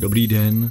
Dobrý den,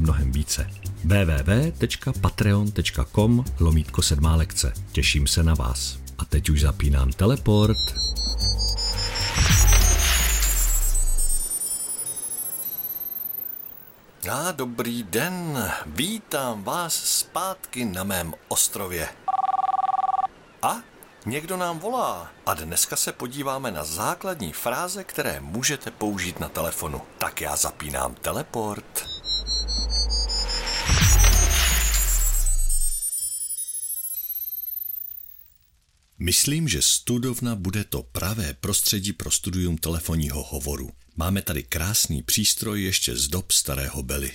mnohem více. www.patreon.com lomítko sedmá lekce. Těším se na vás. A teď už zapínám teleport. A dobrý den, vítám vás zpátky na mém ostrově. A někdo nám volá a dneska se podíváme na základní fráze, které můžete použít na telefonu. Tak já zapínám teleport. Myslím, že studovna bude to pravé prostředí pro studium telefonního hovoru. Máme tady krásný přístroj ještě z dob starého Bely.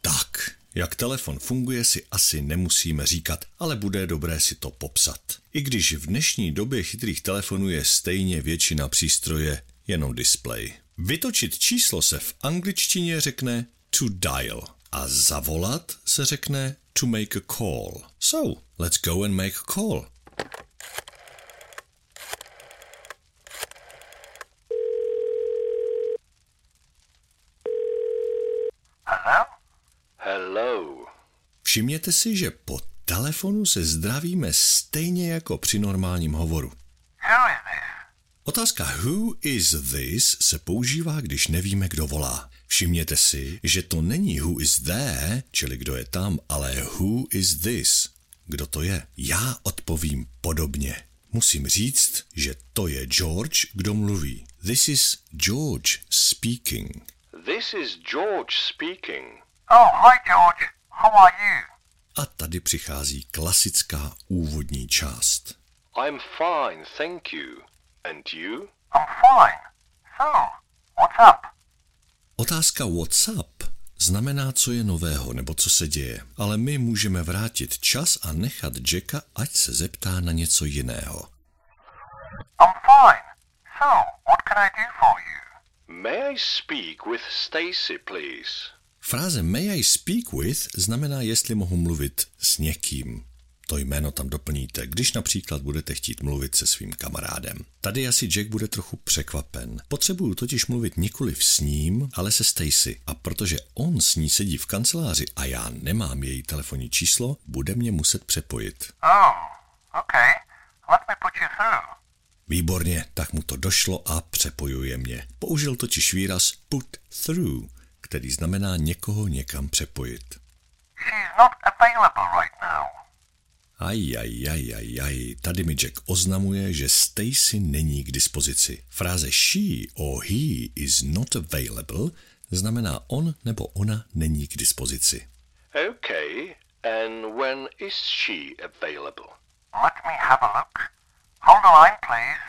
Tak, jak telefon funguje si asi nemusíme říkat, ale bude dobré si to popsat. I když v dnešní době chytrých telefonů je stejně většina přístroje jenom display. Vytočit číslo se v angličtině řekne to dial a zavolat se řekne to make a call. So, let's go and make a call. Hello? Hello. Všimněte si, že po telefonu se zdravíme stejně jako při normálním hovoru. Otázka who is this se používá, když nevíme, kdo volá. Všimněte si, že to není who is there, čili kdo je tam, ale who is this, kdo to je. Já odpovím podobně. Musím říct, že to je George, kdo mluví. This is George speaking. This is George speaking. Oh, hi George. How are you? A tady přichází klasická úvodní část. I'm fine, thank you. And you? I'm fine. So, what's up? Otázka what's up znamená, co je nového nebo co se děje, ale my můžeme vrátit čas a nechat Jacka, ať se zeptá na něco jiného. I'm fine. So, what can I do for you? May I speak with Stacy, please? Fráze may I speak with znamená, jestli mohu mluvit s někým. To jméno tam doplníte, když například budete chtít mluvit se svým kamarádem. Tady asi Jack bude trochu překvapen. Potřebuju totiž mluvit nikoli s ním, ale se Stacy. A protože on s ní sedí v kanceláři a já nemám její telefonní číslo, bude mě muset přepojit. Oh, okay. Let me put you through. Výborně, tak mu to došlo a přepojuje mě. Použil totiž výraz put through, který znamená někoho někam přepojit. She's not available right now. Aj, aj, aj, aj, aj, tady mi Jack oznamuje, že Stacy není k dispozici. Fráze she or he is not available znamená on nebo ona není k dispozici. Okay. And when is she available? Let me have a look. Hold the line, please.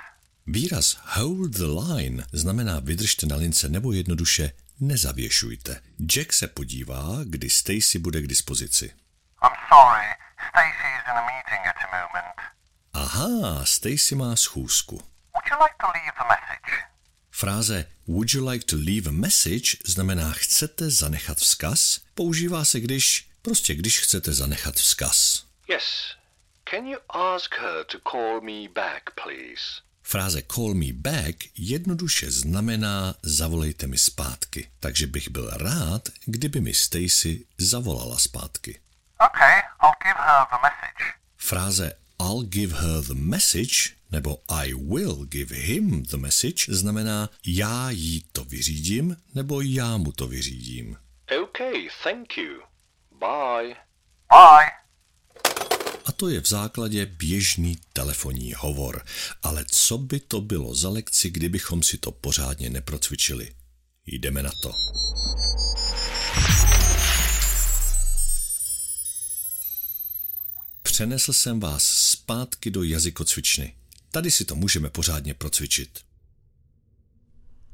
Výraz hold the line znamená vydržte na lince nebo jednoduše nezavěšujte. Jack se podívá, kdy Stacy bude k dispozici. I'm sorry. Stacy is in a meeting at the moment. Aha, Stacy má schůzku. Would you like to leave a message? Fráze Would you like to leave a message znamená chcete zanechat vzkaz? Používá se když, prostě když chcete zanechat vzkaz. Yes. Can you ask her to call me back, please? Fráze call me back jednoduše znamená zavolejte mi zpátky. Takže bych byl rád, kdyby mi Stacy zavolala zpátky. Okay, I'll give her the message. Fráze I'll give her the message nebo I will give him the message znamená já jí to vyřídím nebo já mu to vyřídím. Okay, thank you. Bye. Bye. A to je v základě běžný telefonní hovor. Ale co by to bylo za lekci, kdybychom si to pořádně neprocvičili? Jdeme na to. Přenesl jsem vás zpátky do jazykocvičny. Tady si to můžeme pořádně procvičit.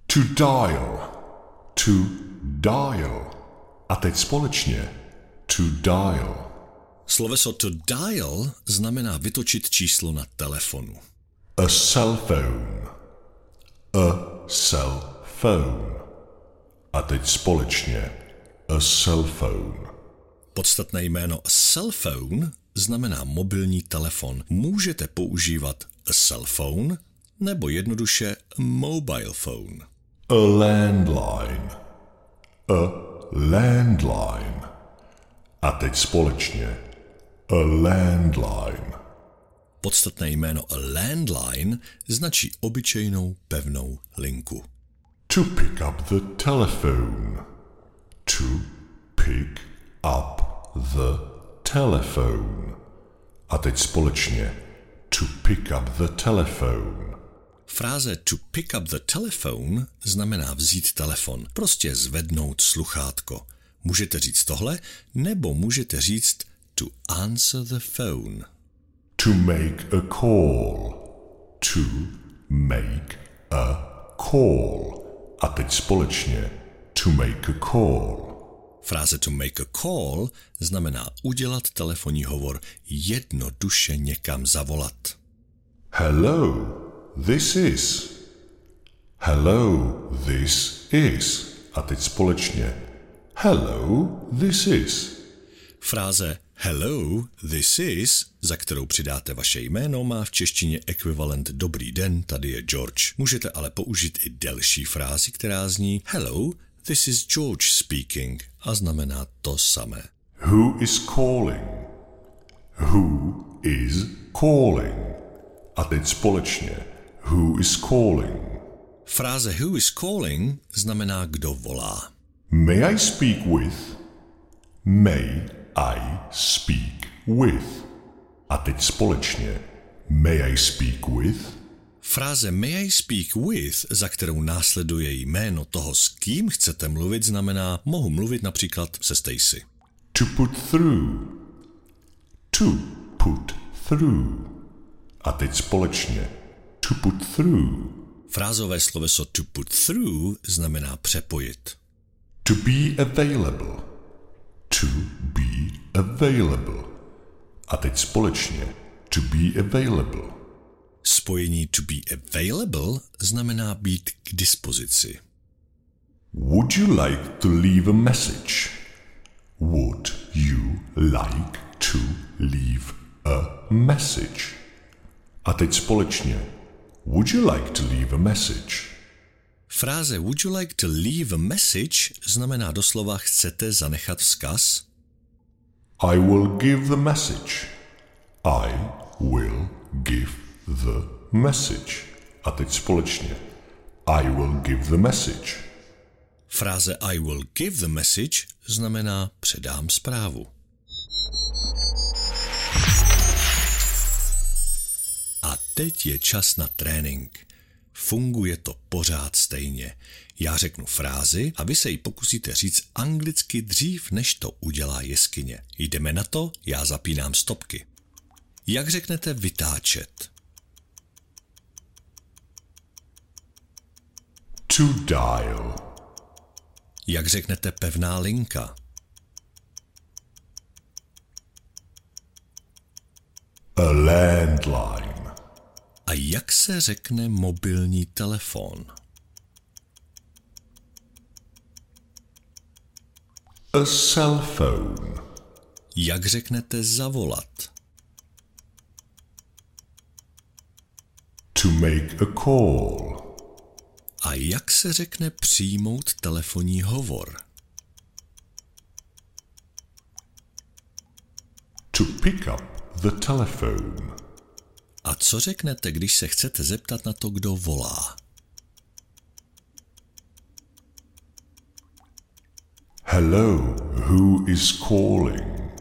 To dial. To dial. A teď společně. To dial. Sloveso to dial znamená vytočit číslo na telefonu. A cell phone. A cell phone. A teď společně. A cell phone. Podstatné jméno cell phone znamená mobilní telefon. Můžete používat cell phone nebo jednoduše mobile phone. A landline. A landline. A teď společně. A landline. Podstatné jméno a landline značí obyčejnou pevnou linku. To pick up the telephone. To pick up the telephone. A teď společně. To pick up the telephone. Fráze to pick up the telephone znamená vzít telefon, prostě zvednout sluchátko. Můžete říct tohle, nebo můžete říct to answer the phone. To make a call. To make a call. A teď společně. To make a call. Fráze to make a call znamená udělat telefonní hovor, jednoduše někam zavolat. Hello, this is. Hello, this is. A teď společně. Hello, this is. Fráze hello, this is, za kterou přidáte vaše jméno, má v češtině ekvivalent dobrý den, tady je George. Můžete ale použít i delší frázi, která zní hello, this is George speaking a znamená to samé. Who is calling? Who is calling? A teď společně. Who is calling? Fráze who is calling znamená kdo volá. May I speak with? May I speak with? A teď společně. May I speak with? Fráze may I speak with, za kterou následuje jméno toho, s kým chcete mluvit, znamená mohu mluvit například se Stacy. To put through. To put through. A teď společně. To put through. Frázové sloveso to put through znamená přepojit. To be available. To be available. A teď společně. To be available. Spojení to be available znamená být k dispozici. Would you like to leave a message? Would you like to leave a message? A teď společně. Would you like to leave a message? Fráze would you like to leave a message znamená doslova chcete zanechat vzkaz? I will give the message. I will give the message. A teď společně. I will give the message. Fráze I will give the message znamená předám zprávu. A teď je čas na trénink. Funguje to pořád stejně. Já řeknu frázi a vy se ji pokusíte říct anglicky dřív, než to udělá jeskyně. Jdeme na to, já zapínám stopky. Jak řeknete vytáčet? To dial. Jak řeknete pevná linka? A landline. A jak se řekne mobilní telefon? A cell phone. Jak řeknete zavolat? To make a call. A jak se řekne přijmout telefonní hovor? To pick up the telephone. A co řeknete, když se chcete zeptat na to, kdo volá? Hello, who is calling?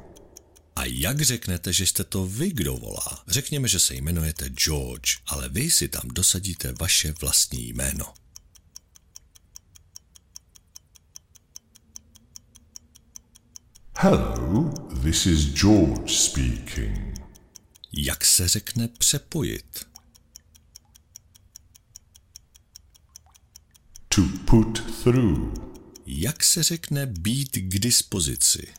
A jak řeknete, že jste to vy, kdo volá? Řekněme, že se jmenujete George, ale vy si tam dosadíte vaše vlastní jméno. Hello, this is George speaking. Jak se řekne přepojit? To put through. Jak se řekne být k dispozici?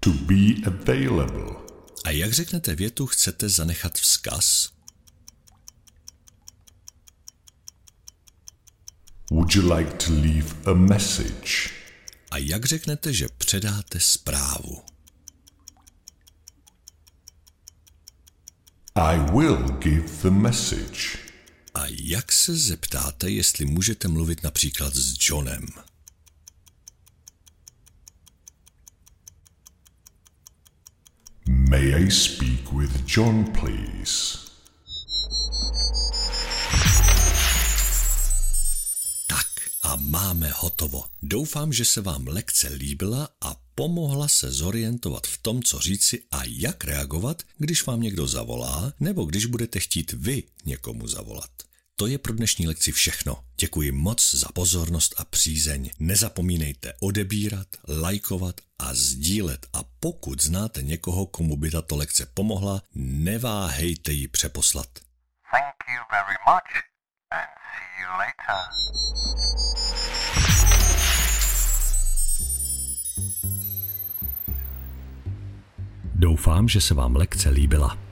To be available. A jak řeknete větu chcete zanechat vzkaz? Would you like to leave a message? A jak řeknete, že předáte zprávu? I will give the message. A jak se zeptáte, jestli můžete mluvit například s Johnem? May I speak with John, please? Máme hotovo. Doufám, že se vám lekce líbila a pomohla se zorientovat v tom, co říci a jak reagovat, když vám někdo zavolá, nebo když budete chtít vy někomu zavolat. To je pro dnešní lekci všechno. Děkuji moc za pozornost a přízeň. Nezapomínejte odebírat, lajkovat a sdílet a pokud znáte někoho, komu by tato lekce pomohla, neváhejte ji přeposlat. Thank you very much and see you later. Doufám, že se vám lekce líbila.